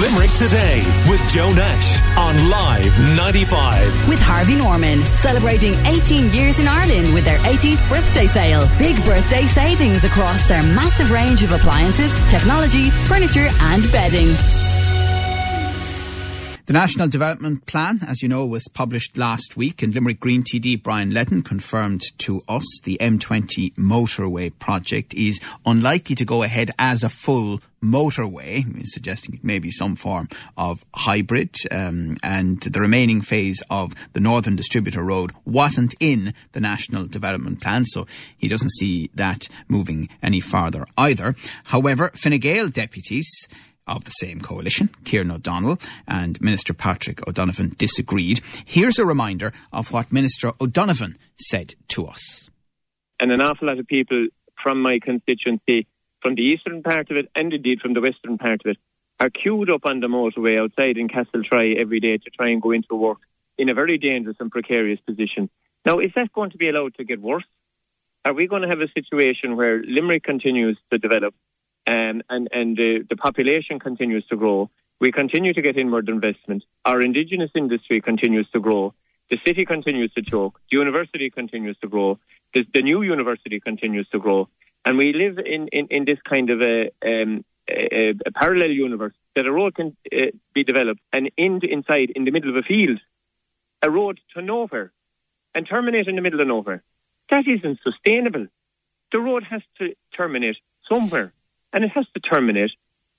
Limerick Today with Joe Nash on Live 95. With Harvey Norman, celebrating 18 years in Ireland with their 18th birthday sale. Big birthday savings across their massive range of appliances, technology, furniture, and bedding. The National Development Plan, as you know, was published last week, and Limerick Green TD Brian Leddin confirmed to us the M20 motorway project is unlikely to go ahead as a full motorway, suggesting it may be some form of hybrid, um, and the remaining phase of the Northern Distributor Road wasn't in the National Development Plan, so he doesn't see that moving any farther either. However, Fine Gael deputies of the same coalition, Kieran O'Donnell and Minister Patrick O'Donovan disagreed. Here's a reminder of what Minister O'Donovan said to us. And an awful lot of people from my constituency, from the eastern part of it and indeed from the western part of it, are queued up on the motorway outside in Castletroy every day to try and go into work in a very dangerous and precarious position. Now, is that going to be allowed to get worse? Are we going to have a situation where Limerick continues to develop um, and and uh, the population continues to grow. We continue to get inward investment. Our indigenous industry continues to grow. The city continues to choke. The university continues to grow. The, the new university continues to grow. And we live in, in, in this kind of a, um, a, a, parallel universe that a road can uh, be developed and end inside, in the middle of a field, a road to nowhere and terminate in the middle of nowhere. That isn't sustainable. The road has to terminate somewhere and it has to terminate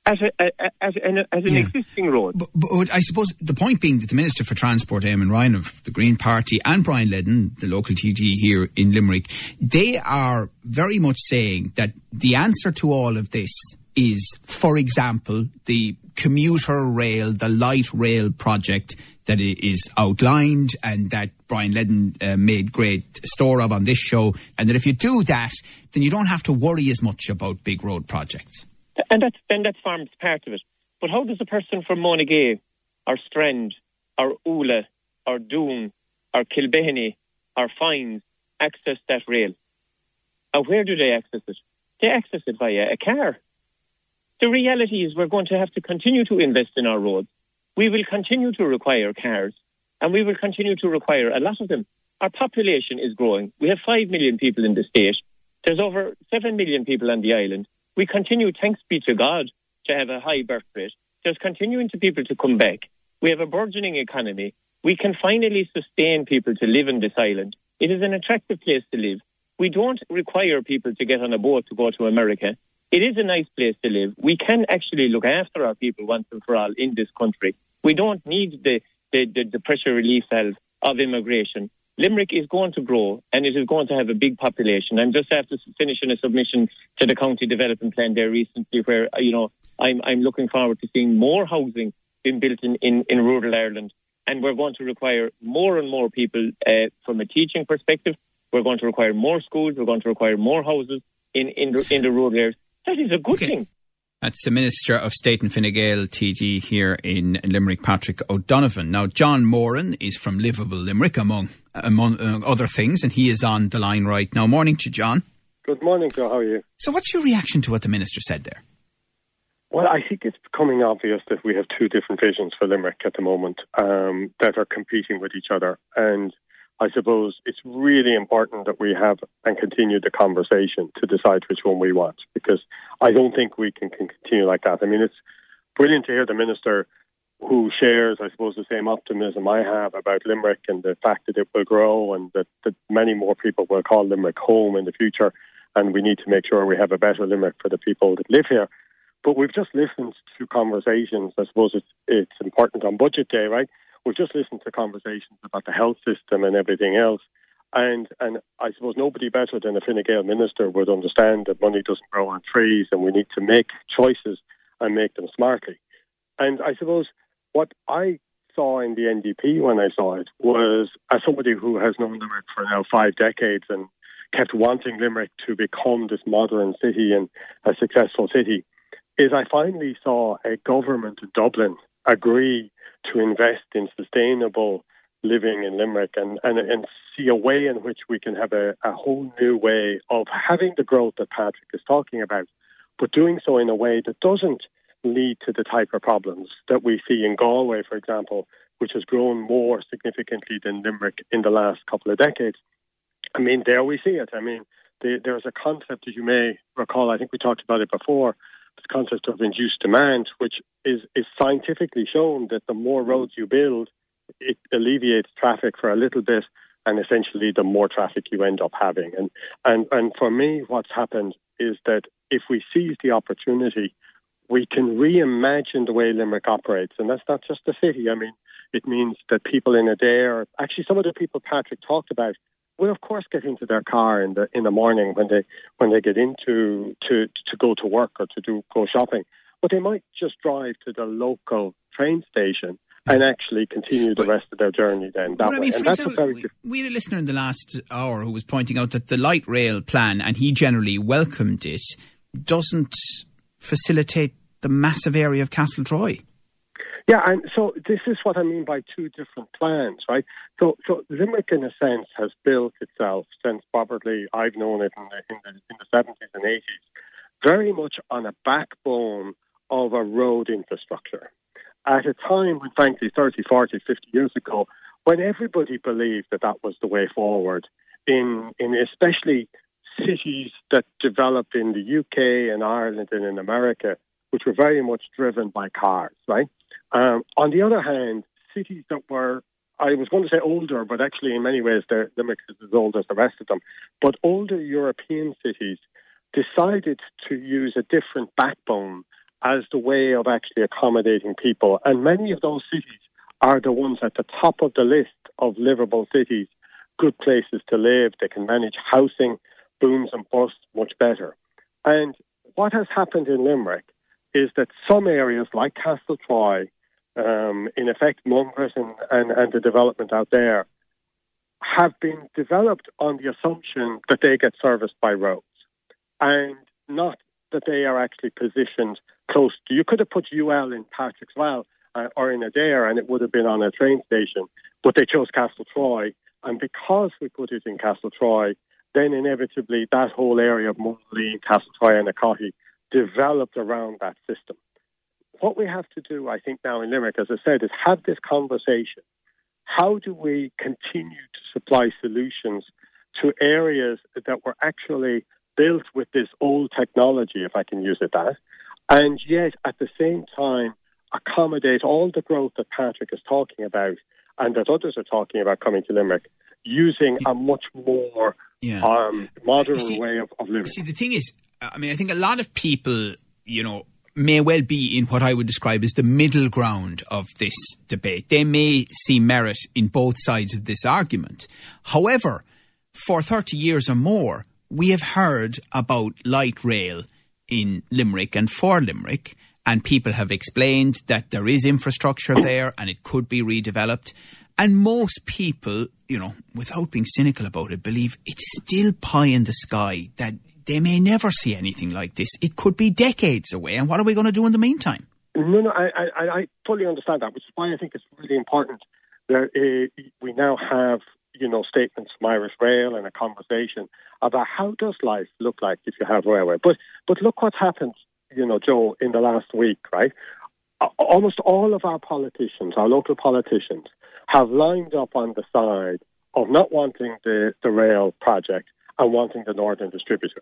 as, a, as, an, as an yeah. existing road. But, but, I suppose the point being that the Minister for Transport, Eamon Ryan of the Green Party, and Brian Leddin, the local TD here in Limerick, they are very much saying that the answer to all of this is, for example, the commuter rail, the light rail project that is outlined and that Brian Leddin uh, made great store of on this show, and that if you do that, then you don't have to worry as much about big road projects. And that's and that's farms part of it. But how does a person from Monaghan, or Strand, or Oola, or Doon, or Kilbehenny, or Fines access that rail? And where do they access it? They access it via a car. The reality is we're going to have to continue to invest in our roads. We will continue to require cars and we will continue to require a lot of them. Our population is growing. We have 5 million people in the state. There's over 7 million people on the island. We continue, thanks be to God, to have a high birth rate. There's continuing to people to come back. We have a burgeoning economy. We can finally sustain people to live in this island. It is an attractive place to live. We don't require people to get on a boat to go to America. It is a nice place to live. We can actually look after our people once and for all in this country. We don't need the the, the, the pressure relief valve of immigration. Limerick is going to grow and it is going to have a big population. I'm just after finishing a submission to the county development plan there recently where, you know, I'm, I'm looking forward to seeing more housing being built in, in, in rural Ireland. And we're going to require more and more people uh, from a teaching perspective. We're going to require more schools. We're going to require more houses in, in, the, in the rural areas. That is a good okay. thing. That's the Minister of State and Fine Gael TD here in Limerick, Patrick O'Donovan. Now, John Moran is from Livable Limerick, among, among uh, other things, and he is on the line right now. Morning to John. Good morning, Joe. How are you? So, what's your reaction to what the Minister said there? Well, I think it's becoming obvious that we have two different visions for Limerick at the moment um, that are competing with each other. And I suppose it's really important that we have and continue the conversation to decide which one we want because I don't think we can, can continue like that. I mean, it's brilliant to hear the minister who shares, I suppose, the same optimism I have about Limerick and the fact that it will grow and that, that many more people will call Limerick home in the future. And we need to make sure we have a better Limerick for the people that live here. But we've just listened to conversations. I suppose it's, it's important on budget day, right? We've just listened to conversations about the health system and everything else. And and I suppose nobody better than a Fine Gael minister would understand that money doesn't grow on trees and we need to make choices and make them smartly. And I suppose what I saw in the NDP when I saw it was as somebody who has known Limerick for now five decades and kept wanting Limerick to become this modern city and a successful city, is I finally saw a government in Dublin agree to invest in sustainable living in Limerick and, and, and see a way in which we can have a, a whole new way of having the growth that Patrick is talking about, but doing so in a way that doesn't lead to the type of problems that we see in Galway, for example, which has grown more significantly than Limerick in the last couple of decades. I mean, there we see it. I mean, the, there's a concept, as you may recall, I think we talked about it before, this concept of induced demand, which is, is scientifically shown that the more roads you build, it alleviates traffic for a little bit, and essentially the more traffic you end up having. And and and for me, what's happened is that if we seize the opportunity, we can reimagine the way Limerick operates, and that's not just the city. I mean, it means that people in Adare, actually some of the people Patrick talked about, will of course get into their car in the in the morning when they when they get into to to go to work or to do go shopping, but they might just drive to the local train station and actually continue the rest of their journey then that I mean, way. And that's a example, very we, we had a listener in the last hour who was pointing out that the light rail plan, and he generally welcomed it, doesn't facilitate the massive area of Castletroy. Yeah, and so this is what I mean by two different plans, right? So, so Limerick, in a sense, has built itself since probably I've known it in the, in the, in the 70s and 80s, very much on a backbone of a road infrastructure. At a time when, frankly, 30, 40, 50 years ago, when everybody believed that that was the way forward, in, in especially cities that developed in the UK and Ireland and in America, which were very much driven by cars, right? Um, on the other hand, cities that were, I was going to say older, but actually in many ways they're Limerick is as old as the rest of them, but older European cities decided to use a different backbone as the way of actually accommodating people. And many of those cities are the ones at the top of the list of livable cities, good places to live. They can manage housing, booms and busts much better. And what has happened in Limerick is that some areas like Castletroy, um, in effect, Mungret and, and, and the development out there, have been developed on the assumption that they get serviced by roads and not that they are actually positioned close to. You could have put UL in Patrickswell uh, or in Adare and it would have been on a train station, but they chose Castletroy. And because we put it in Castletroy, then inevitably that whole area of Monaleen, Castletroy and Annacotty developed around that system. What we have to do, I think, now in Limerick, as I said, is have this conversation. How do we continue to supply solutions to areas that were actually built with this old technology, if I can use it that, and yet at the same time accommodate all the growth that Patrick is talking about and that others are talking about coming to Limerick using a much more yeah. um, modern see, way of, of living. See, the thing is, I mean, I think a lot of people, you know, may well be in what I would describe as the middle ground of this debate. They may see merit in both sides of this argument. However, for 30 years or more, we have heard about light rail in Limerick and for Limerick, and people have explained that there is infrastructure there and it could be redeveloped. And most people, you know, without being cynical about it, believe it's still pie in the sky that they may never see anything like this. It could be decades away. And what are we going to do in the meantime? No, no, I, I, I fully understand that, which is why I think it's really important that uh, we now have, you know, statements from Irish Rail and a conversation about how does life look like if you have railway. But but look what's happened, you know, Joe, in the last week, right? Almost all of our politicians, our local politicians, have lined up on the side of not wanting the, the rail project and wanting the northern distributor.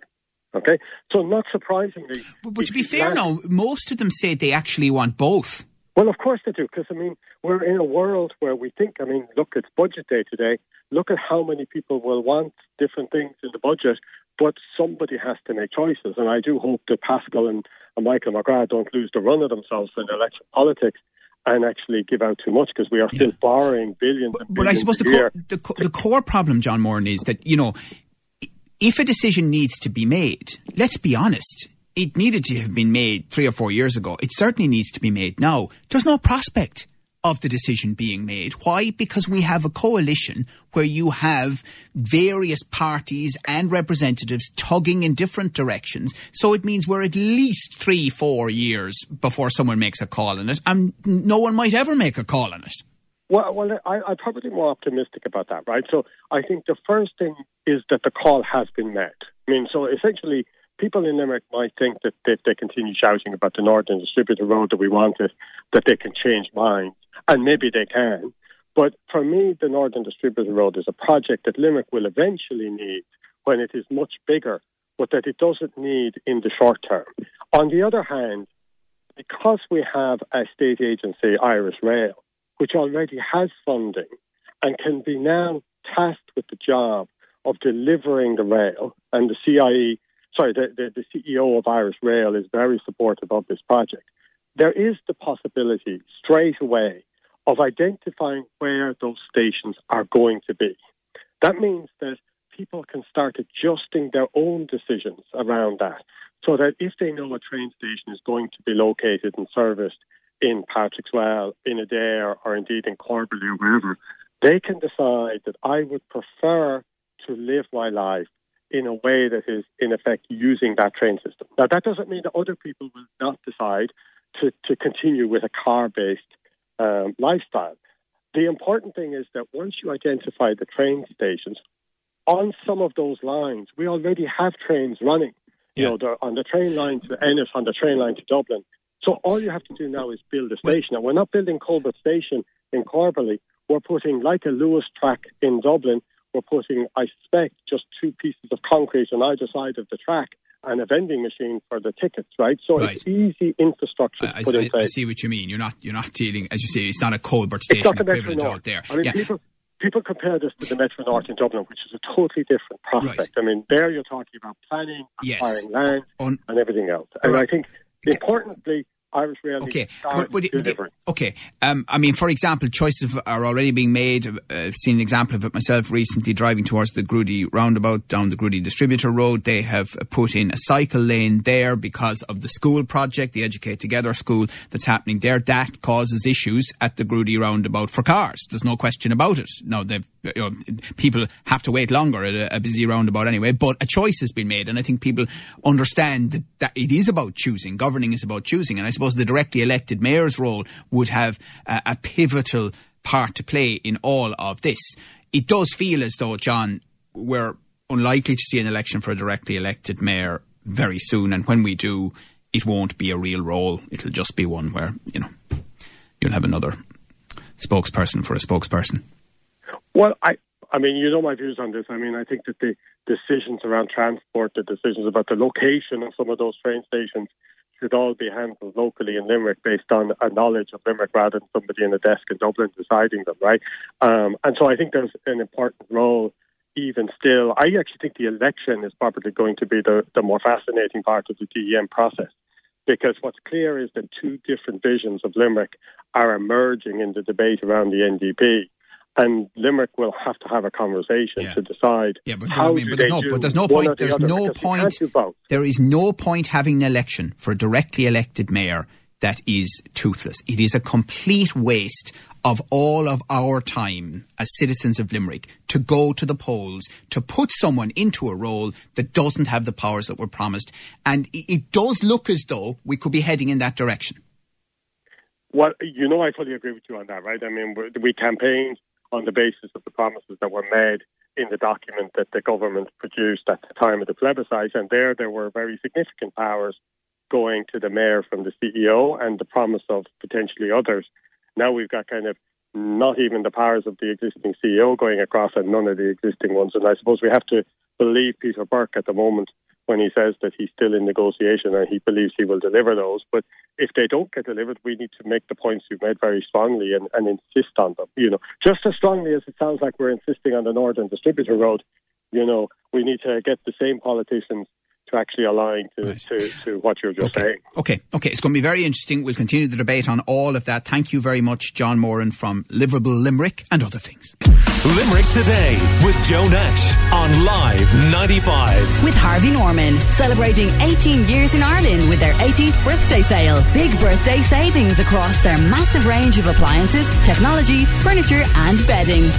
Okay, so not surprisingly, but, but to be fair, now most of them say they actually want both. Well, of course they do, because I mean we're in a world where we think. I mean, look, it's budget day today. Look at how many people will want different things in the budget, but somebody has to make choices. And I do hope that Paschal and, and Michael McGrath don't lose the run of themselves in election politics and actually give out too much because we are still yeah. borrowing billions. But, but I suppose the core, the, the core problem, John Moran, is that you know if a decision needs to be made, let's be honest, it needed to have been made three or four years ago. It certainly needs to be made now. There's no prospect of the decision being made. Why? Because we have a coalition where you have various parties and representatives tugging in different directions. So it means we're at least three, four years before someone makes a call on it, and no one might ever make a call on it. Well, well, I, I'm probably more optimistic about that, right? So I think the first thing is that the call has been met. I mean, so essentially, people in Limerick might think that if they continue shouting about the Northern Distributor Road that we wanted, that they can change minds, and maybe they can. But for me, the Northern Distributor Road is a project that Limerick will eventually need when it is much bigger, but that it doesn't need in the short term. On the other hand, because we have a state agency, Irish Rail, which already has funding and can be now tasked with the job of delivering the rail, and the CIE, sorry, the, the, the CEO of Irish Rail is very supportive of this project. There is the possibility straight away of identifying where those stations are going to be. That means that people can start adjusting their own decisions around that so that if they know a train station is going to be located and serviced in Patrickswell, in Adare, or indeed in Corbally or wherever, they can decide that I would prefer to live my life in a way that is, in effect, using that train system. Now, that doesn't mean that other people will not decide to, to continue with a car based um, lifestyle. The important thing is that once you identify the train stations, on some of those lines, we already have trains running. You know, on the train line to Ennis, on the train line to Dublin. So all you have to do now is build a station. And we're not building Colbert Station in Corbally. We're putting, like a Luas track in Dublin, we're putting, I suspect, just two pieces of concrete on either side of the track and a vending machine for the tickets, right? So right. it's easy infrastructure I, to put I, in. I see what you mean. You're not you're not dealing, as you say, it's not a Colbert station it's not the equivalent out there. I mean, yeah. people people compare this to the Metro North in Dublin, which is a totally different prospect. Right. I mean, there you're talking about planning, acquiring yes. land, On, and everything else. And right. I think importantly, Irish Rail okay. But, but okay. Um, I mean, for example, choices are already being made. Uh, I've seen an example of it myself recently driving towards the Groody roundabout down the Groody Distributor Road. They have put in a cycle lane there because of the school project, the Educate Together school that's happening there. That causes issues at the Groody roundabout for cars. There's no question about it. Now, they've, Uh, you know, people have to wait longer at a, a busy roundabout anyway, but a choice has been made. And I think people understand that, that it is about choosing. Governing is about choosing. And I suppose the directly elected mayor's role would have a, a pivotal part to play in all of this. It does feel as though, John, we're unlikely to see an election for a directly elected mayor very soon. And when we do, it won't be a real role. It'll just be one where, you know, you'll have another spokesperson for a spokesperson. Well, I, I mean, you know my views on this. I mean, I think that the decisions around transport, the decisions about the location of some of those train stations, should all be handled locally in Limerick based on a knowledge of Limerick rather than somebody in a desk in Dublin deciding them, right? Um, and so I think there's an important role even still. I actually think the election is probably going to be the, the more fascinating part of the DEM process because what's clear is that two different visions of Limerick are emerging in the debate around the NDP and Limerick will have to have a conversation yeah. to decide yeah, but, how I mean, but there's no, but there's no point. There's the no point. There is no point having an election for a directly elected mayor that is toothless. It is a complete waste of all of our time as citizens of Limerick to go to the polls to put someone into a role that doesn't have the powers that were promised. And it does look as though we could be heading in that direction. Well, you know, I fully agree with you on that, right? I mean, we campaigned on the basis of the promises that were made in the document that the government produced at the time of the plebiscite. And there, there were very significant powers going to the mayor from the CEO and the promise of potentially others. Now we've got kind of not even the powers of the existing CEO going across and none of the existing ones. And I suppose we have to believe Peter Burke at the moment when he says that he's still in negotiation and he believes he will deliver those. But if they don't get delivered, we need to make the points you've made very strongly and, and insist on them. You know, just as strongly as it sounds like we're insisting on the Northern Distributor Road. You know, we need to get the same politicians to actually align to, right. to, to, what you're just okay. saying. Okay, okay. It's going to be very interesting. We'll continue the debate on all of that. Thank you very much, John Moran from Livable Limerick and other things. Limerick Today with Joe Nash on Live 95. With Harvey Norman, celebrating 18 years in Ireland with their 18th birthday sale. Big birthday savings across their massive range of appliances, technology, furniture and bedding.